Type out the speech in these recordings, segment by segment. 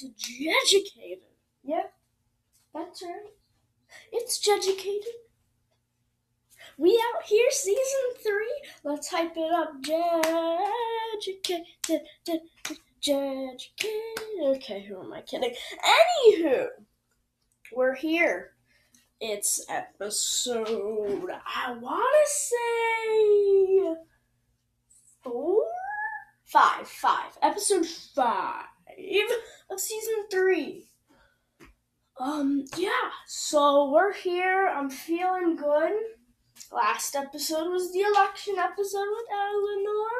to Jeducated. Yeah, that's right. It's Jeducated. We out here, season three. Let's hype it up. Jeducated. Jeducated. Okay, who am I kidding? Anywho, we're here. It's episode, I want to say four? Five, five. Episode five of season three. Um, yeah, so we're here. I'm feeling good. Last episode was the election episode with Eleanor.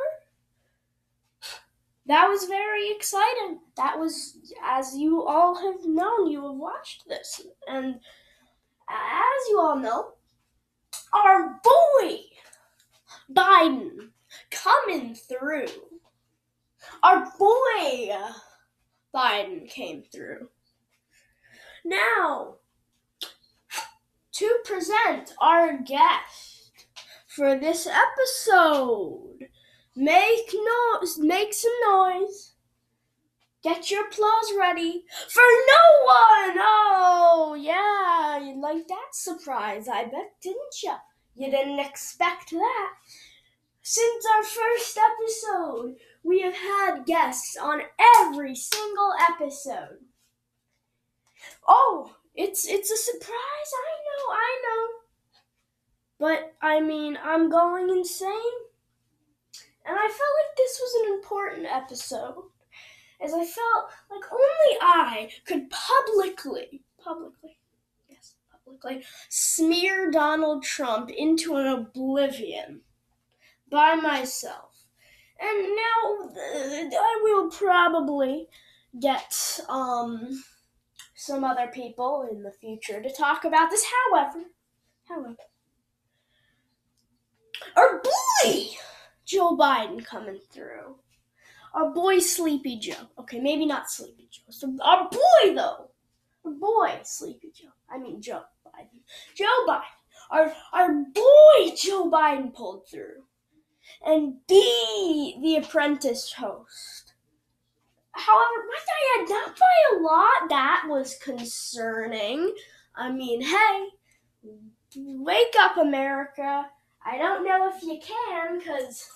That was very exciting. That was, as you all have known, you have watched this. And as you all know, our boy, Biden, coming through. Our boy, Biden, came through. Now, to present our guest for this episode, make noise, make some noise. Get your applause ready for no one. Oh, yeah, you like that surprise, I bet, didn't you? You didn't expect that. Since our first episode, we have had guests on every single episode. Oh, it's it's a surprise. I know, I know. But I mean, I'm going insane. And I felt like this was an important episode. As I felt like only I could publicly, publicly, yes, publicly, smear Donald Trump into an oblivion by myself. And now I will probably get um some other people in the future to talk about this. However, however, our boy Joe Biden coming through. Our boy Sleepy Joe. Okay, maybe not Sleepy Joe. So our boy though. Our boy Sleepy Joe. I mean Joe Biden. Joe Biden. Our our boy Joe Biden pulled through. And be the apprentice host. However, my dad not by a lot. That was concerning. I mean, hey, wake up, America. I don't know if you can, because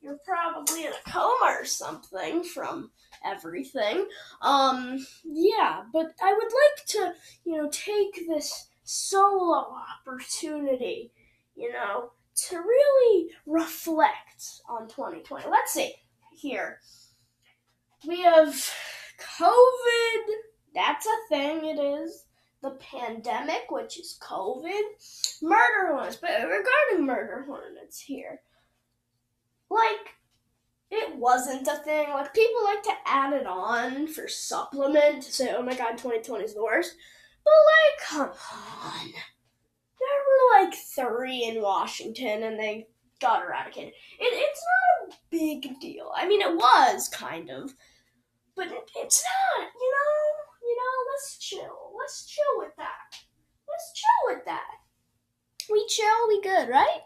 you're probably in a coma or something from everything. Um, yeah, but I would like to, you know, take this solo opportunity, you know, to really reflect on 2020. Let's see here. We have COVID. That's a thing, it is. The pandemic, which is COVID. Murder hornets. But regarding murder hornets here, like, it wasn't a thing. Like, people like to add it on for supplement to say, oh my god, 2020 is the worst. But, like, come on. Like three in Washington and they got eradicated. It, it's not a big deal. I mean, it was kind of, but it, it's not. You know, you know. Let's chill. Let's chill with that. Let's chill with that. We chill, we good, right?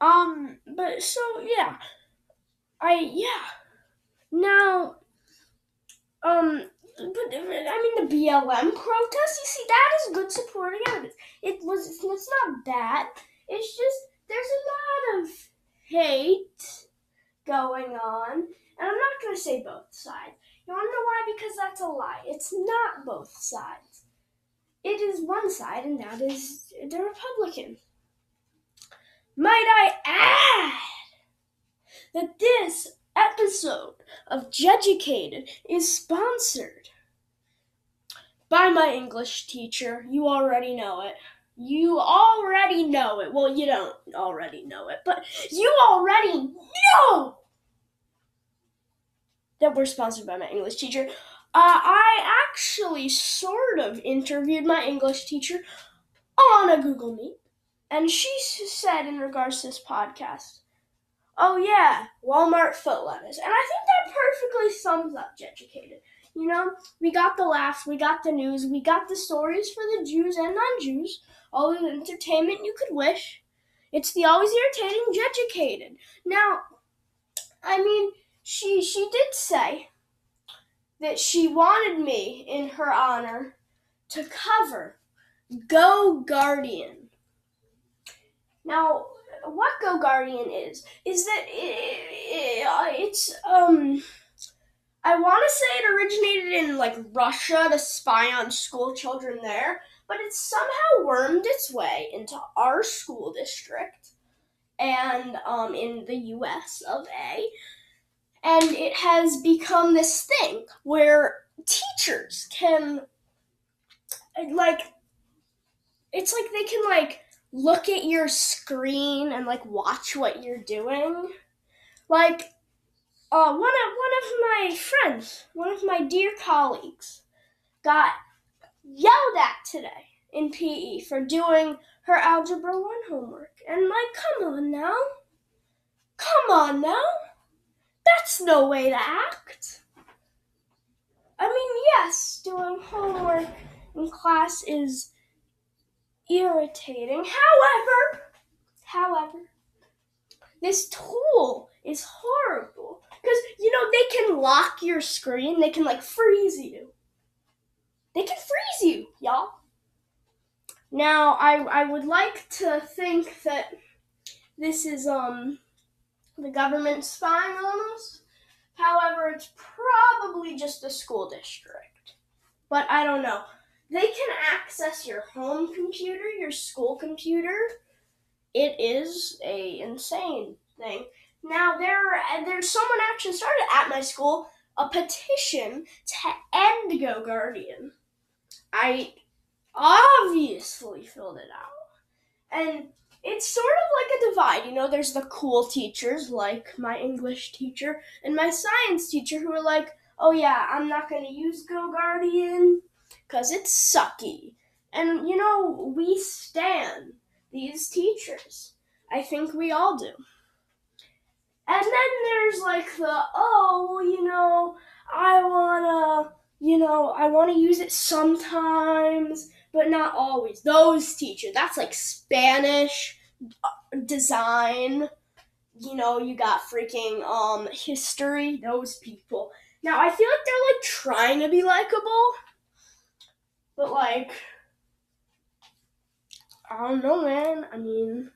Um, but so yeah, I yeah. Now, um, I mean the BLM protest. You see, that is good supporting evidence. It was. It's not bad. It's just there's a lot of hate going on, and I'm not gonna say both sides. You wanna know why? Because that's a lie. It's not both sides. It is one side, and that is the Republican. Might I add that this episode of Jeducated is sponsored by my English teacher. You already know it. You already know it. Well, you don't already know it, but you already know that we're sponsored by my English teacher. Uh, I actually sort of interviewed my English teacher on a Google Meet, and she said in regards to this podcast, "Oh yeah, Walmart foot lettuce," and I think that perfectly sums up Jeducated. You know, we got the laughs, we got the news, we got the stories for the Jews and non-Jews, all the entertainment you could wish. It's the always irritating Jeducated. Now, I mean, she she did say that she wanted me, in her honor, to cover Go Guardian. Now, what Go Guardian is is that it, it, it's um I want to say it originated in like Russia to spy on school children there, but it's somehow wormed its way into our school district and um, in the U.S. of A. And it has become this thing where teachers can like it's like they can like look at your screen and like watch what you're doing. Like uh, one of one of my friends, one of my dear colleagues, got yelled at today in PE for doing her algebra one homework, and like, come on now, come on now, that's no way to act. I mean, yes, doing homework in class is irritating. However, however, this tool is horrible because you know they can lock your screen. They can like freeze you. They can freeze you, y'all. Now, I I would like to think that this is um the government spying on us. However, it's probably just the school district. But I don't know. They can access your home computer, your school computer. It is a insane thing. Now there there's someone actually started at my school a petition to end Go Guardian. I obviously filled it out. And it's sort of like a divide. You know, there's the cool teachers, like my English teacher and my science teacher, who are like, oh yeah, I'm not going to use Go Guardian because it's sucky. And, you know, we stand these teachers. I think we all do. And then there's like the, oh, you know, I wanna, you know, I wanna use it sometimes, but not always. Those teachers, that's like Spanish, uh, design, you know, you got freaking um history, those people. Now I feel like they're like trying to be likable, but like I don't know, man. I mean,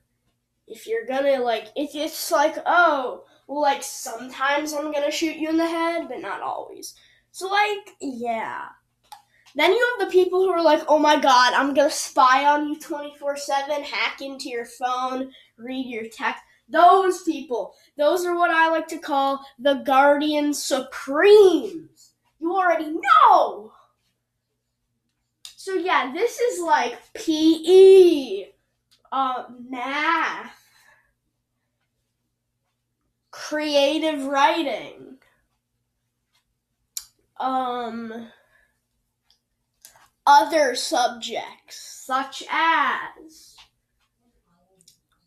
if you're gonna like if it's like oh well like sometimes i'm gonna shoot you in the head but not always. So like yeah. Then you have the people who are like oh my god i'm gonna spy on you 24-7 hack into your phone read your text. Those people. Those are what i like to call the guardian supremes. You already know so yeah this is like pe uh, math, creative writing, um, other subjects such as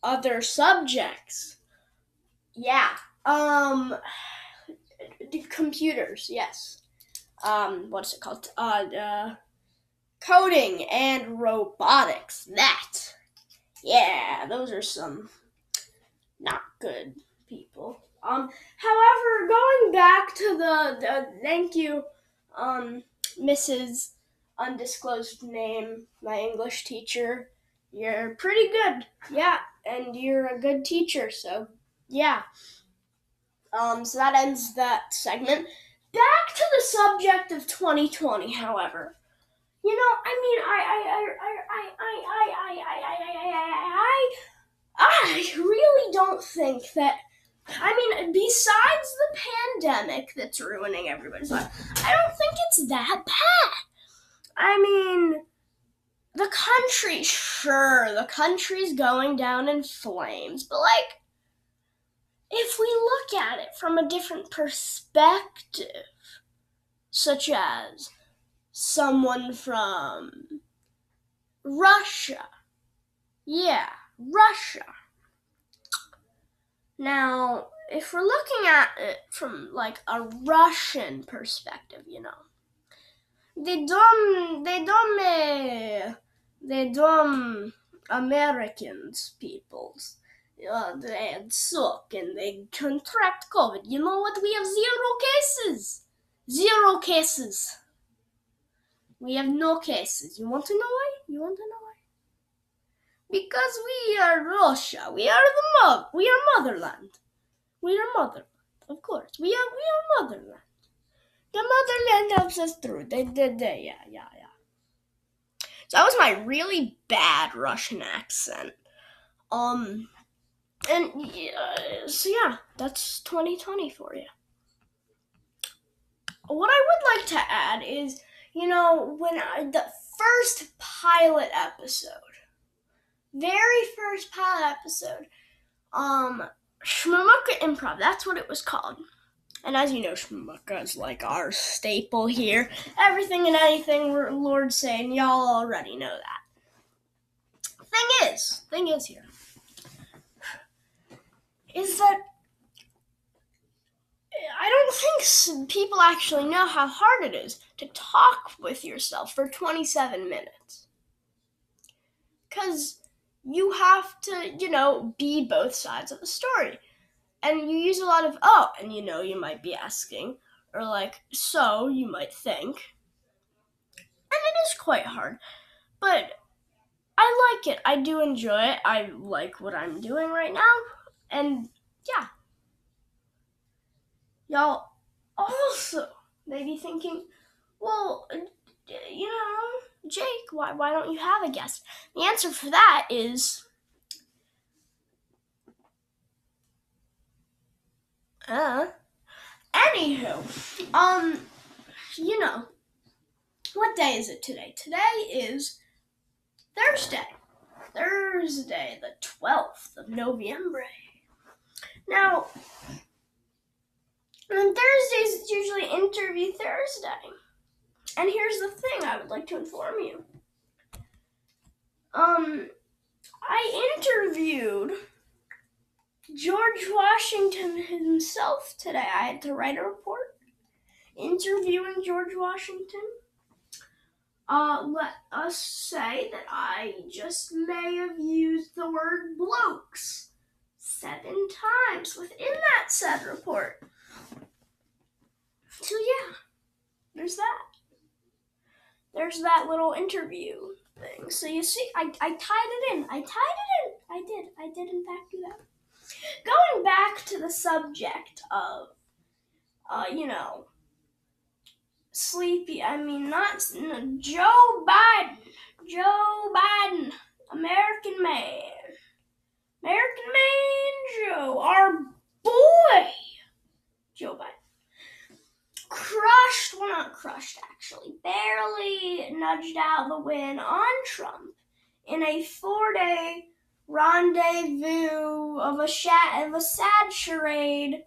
other subjects. Yeah. Um computers, yes. Um what's it called? Uh, uh coding and robotics. That yeah, those are some not good people. Um, however, going back to the, the thank you, um, Mrs. Undisclosed Name, my English teacher. You're pretty good, yeah, and you're a good teacher, so yeah. Um, so that ends that segment. Back to the subject of 2020, however. You know, I mean, I, I, I, I, I, I, I, I, I, I, I, I really don't think that. I mean, besides the pandemic that's ruining everybody's life, I don't think it's that bad. I mean, the country, sure, the country's going down in flames, but like, if we look at it from a different perspective, such as someone from Russia. Yeah, Russia. Now, if we're looking at it from like a Russian perspective, you know, they don't, they don't, they don't Americans peoples. Uh, they suck and they contract COVID. You know what? We have zero cases. Zero cases. We have no cases. You want to know why? You want to know why? Because we are Russia. We are the mo- we are motherland. We are motherland. Of course. We are we are motherland. The motherland helps us through. They did they, yeah, yeah, yeah. So that was my really bad Russian accent. Um and uh, so yeah, that's 2020 for you. What I would like to add is, you know, when I, the first pilot episode, very first pilot episode, um, Shmumuka Improv, that's what it was called. And as you know, Shmumuka is like our staple here. Everything and anything Lord's saying, y'all already know that. Thing is, thing is here, is that don't people actually know how hard it is to talk with yourself for 27 minutes. Because you have to, you know, be both sides of the story. And you use a lot of, oh, and you know, you might be asking, or like, so, you might think. And it is quite hard. But I like it. I do enjoy it. I like what I'm doing right now. And yeah. Y'all also may be thinking, well, you know, Jake, why, why don't you have a guest? The answer for that is uh anywho, um you know, what day is it today? Today is Thursday. Thursday, the 12th of November. Now, on Thursdays, it's usually Interview Thursday. And here's the thing I would like to inform you. Um, I interviewed George Washington himself today. I had to write a report interviewing George Washington. Uh, let us say that I just may have used the word blokes seven times within that said report. So yeah, there's that. There's that little interview thing. So you see, I, I tied it in. I tied it in. I did. I did in fact do that. Going back to the subject of, uh, you know, sleepy. I mean, not no, Joe Biden. Joe Biden, American man. American man Joe, our boy, Joe Biden crushed, well, not crushed actually, barely nudged out the win on Trump in a four day rendezvous of a, shat, of a sad charade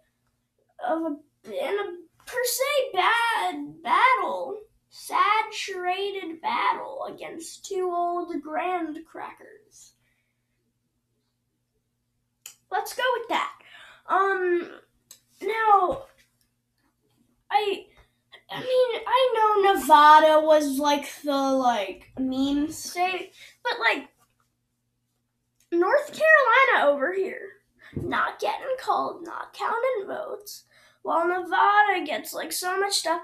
of a, in a per se bad battle, sad charaded battle against two old grand crackers. Let's go with that. Um, now, I I mean, I know Nevada was like the like mean state, but like North Carolina over here, not getting called, not counting votes, while Nevada gets like so much stuff.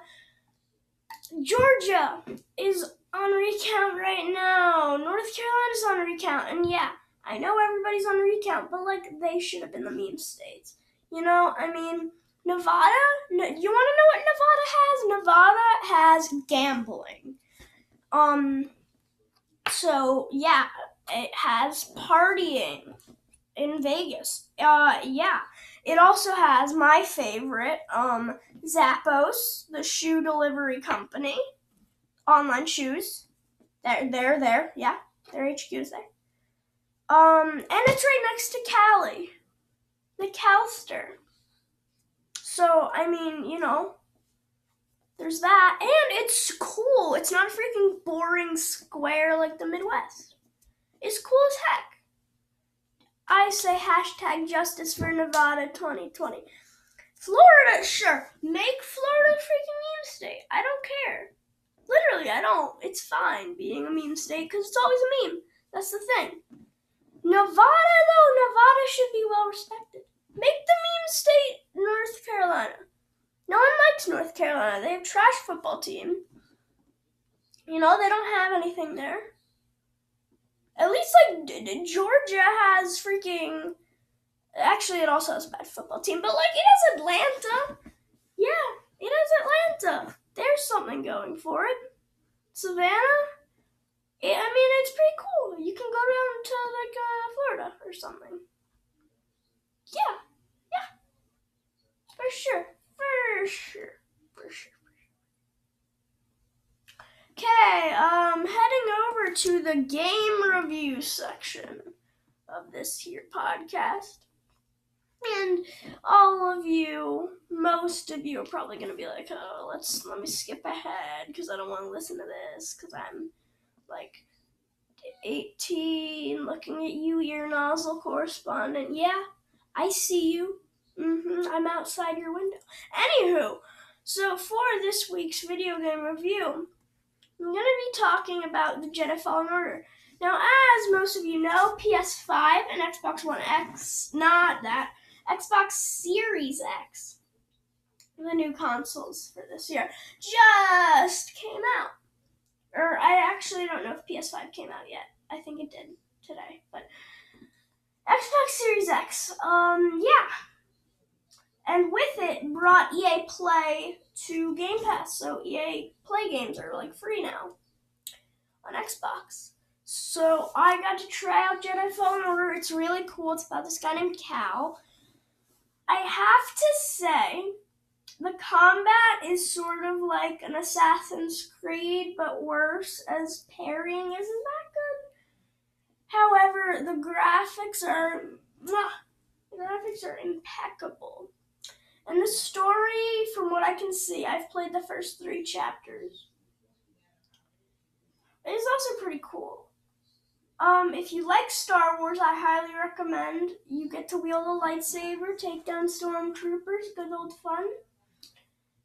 Georgia is on recount right now. North Carolina's on recount, and yeah, I know everybody's on recount, but like they should have been the meme states. You know, I mean Nevada? You want to know what Nevada has? Nevada has gambling. Um, so yeah, it has partying in Vegas. Uh, yeah. It also has my favorite, um, Zappos, the shoe delivery company, online shoes. They're, they're there, yeah. Their HQ is there. Um, and it's right next to Cali, the Calster. So, I mean, you know, there's that. And it's cool. It's not a freaking boring square like the Midwest. It's cool as heck. I say hashtag justice for Nevada 2020. Florida, sure. Make Florida a freaking meme state. I don't care. Literally, I don't. It's fine being a meme state because it's always a meme. That's the thing. Nevada, though, Nevada should be well respected. Make the meme state North Carolina. No one likes North Carolina. They have trash football team. You know, they don't have anything there. At least like Georgia has freaking. Actually, it also has a bad football team, but like it has Atlanta. Yeah, it has Atlanta. There's something going for it. Savannah. I mean, it's pretty cool. You can go down to like uh, Florida or something. Yeah, for sure, for sure, for sure. Okay, um, heading over to the game review section of this here podcast. And all of you, most of you are probably going to be like, oh, let's, let me skip ahead because I don't want to listen to this because I'm like 18 looking at you, ear nozzle correspondent. Yeah, I see you. Mm-hmm, I'm outside your window. Anywho, so for this week's video game review, I'm going to be talking about the Jedi Fallen Order. Now, as most of you know, PS5 and Xbox One X, not that, Xbox Series X, the new consoles for this year, just came out. Or I actually don't know if PS5 came out yet. I think it did today, but Xbox Series X. Um, yeah. And with it brought EA Play to Game Pass, so EA Play games are like free now on Xbox. So I got to try out Jedi Fallen Order. It's really cool. It's about this guy named Cal. I have to say, the combat is sort of like an Assassin's Creed, but worse, as parrying isn't that good. However, the graphics are the graphics are impeccable. And the story, from what I can see, I've played the first three chapters. It's also pretty cool. Um, if you like Star Wars, I highly recommend. You get to wield a lightsaber, take down stormtroopers, good old fun.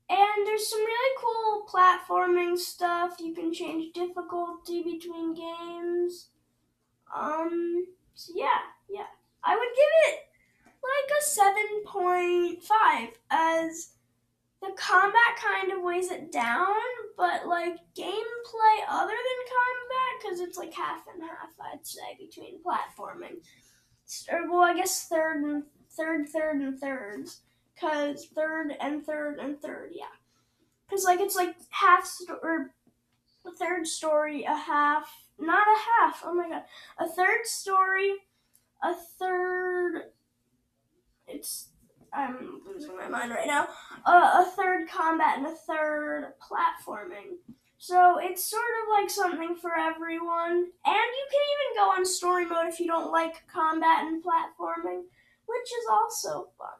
And there's some really cool platforming stuff. You can change difficulty between games. Um, so yeah, yeah. I would give it like a 7.5 as the combat kind of weighs it down, but like gameplay other than combat, because it's like half and half, I'd say, between platforming. Or, well, I guess third and third, third, and thirds, because third and third and third, yeah. Because like it's like half sto- or a third story, a half, not a half. Oh my god, a third story, a third it's I'm losing my mind right now. Uh, a third combat and a third platforming. So it's sort of like something for everyone. And you can even go on story mode if you don't like combat and platforming, which is also fun.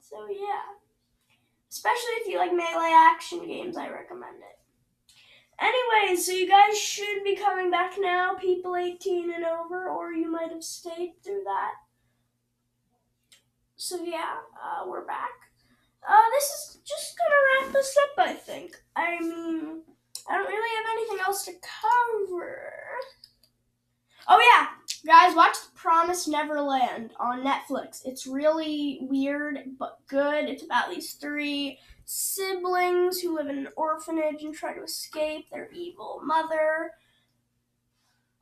So yeah. Especially if you like melee action games, I recommend it. Anyways, so you guys should be coming back now, people 18 and over, or you might have stayed through that. So yeah, uh, we're back. Uh, this is just gonna wrap this up, I think. I mean, I don't really have anything else to cover. Oh yeah, guys, watch The Promised Neverland on Netflix. It's really weird but good. It's about these three siblings who live in an orphanage and try to escape their evil mother.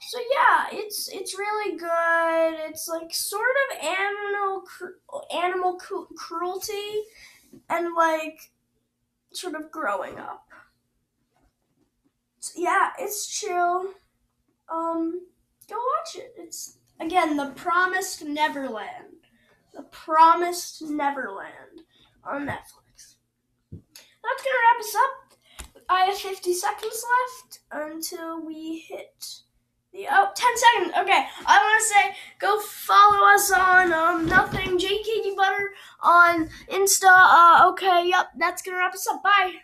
So yeah, it's it's really good. It's like sort of animal animal cu- cruelty and like sort of growing up. So yeah, it's chill. Um, go watch it. It's again the Promised Neverland. The Promised Neverland on Netflix. That's gonna wrap us up. I have 50 seconds left until we hit Oh, 10 seconds. Okay, I want to say go follow us on um nothing JKD Butter on Insta. Uh, okay, yep, that's gonna wrap us up. Bye.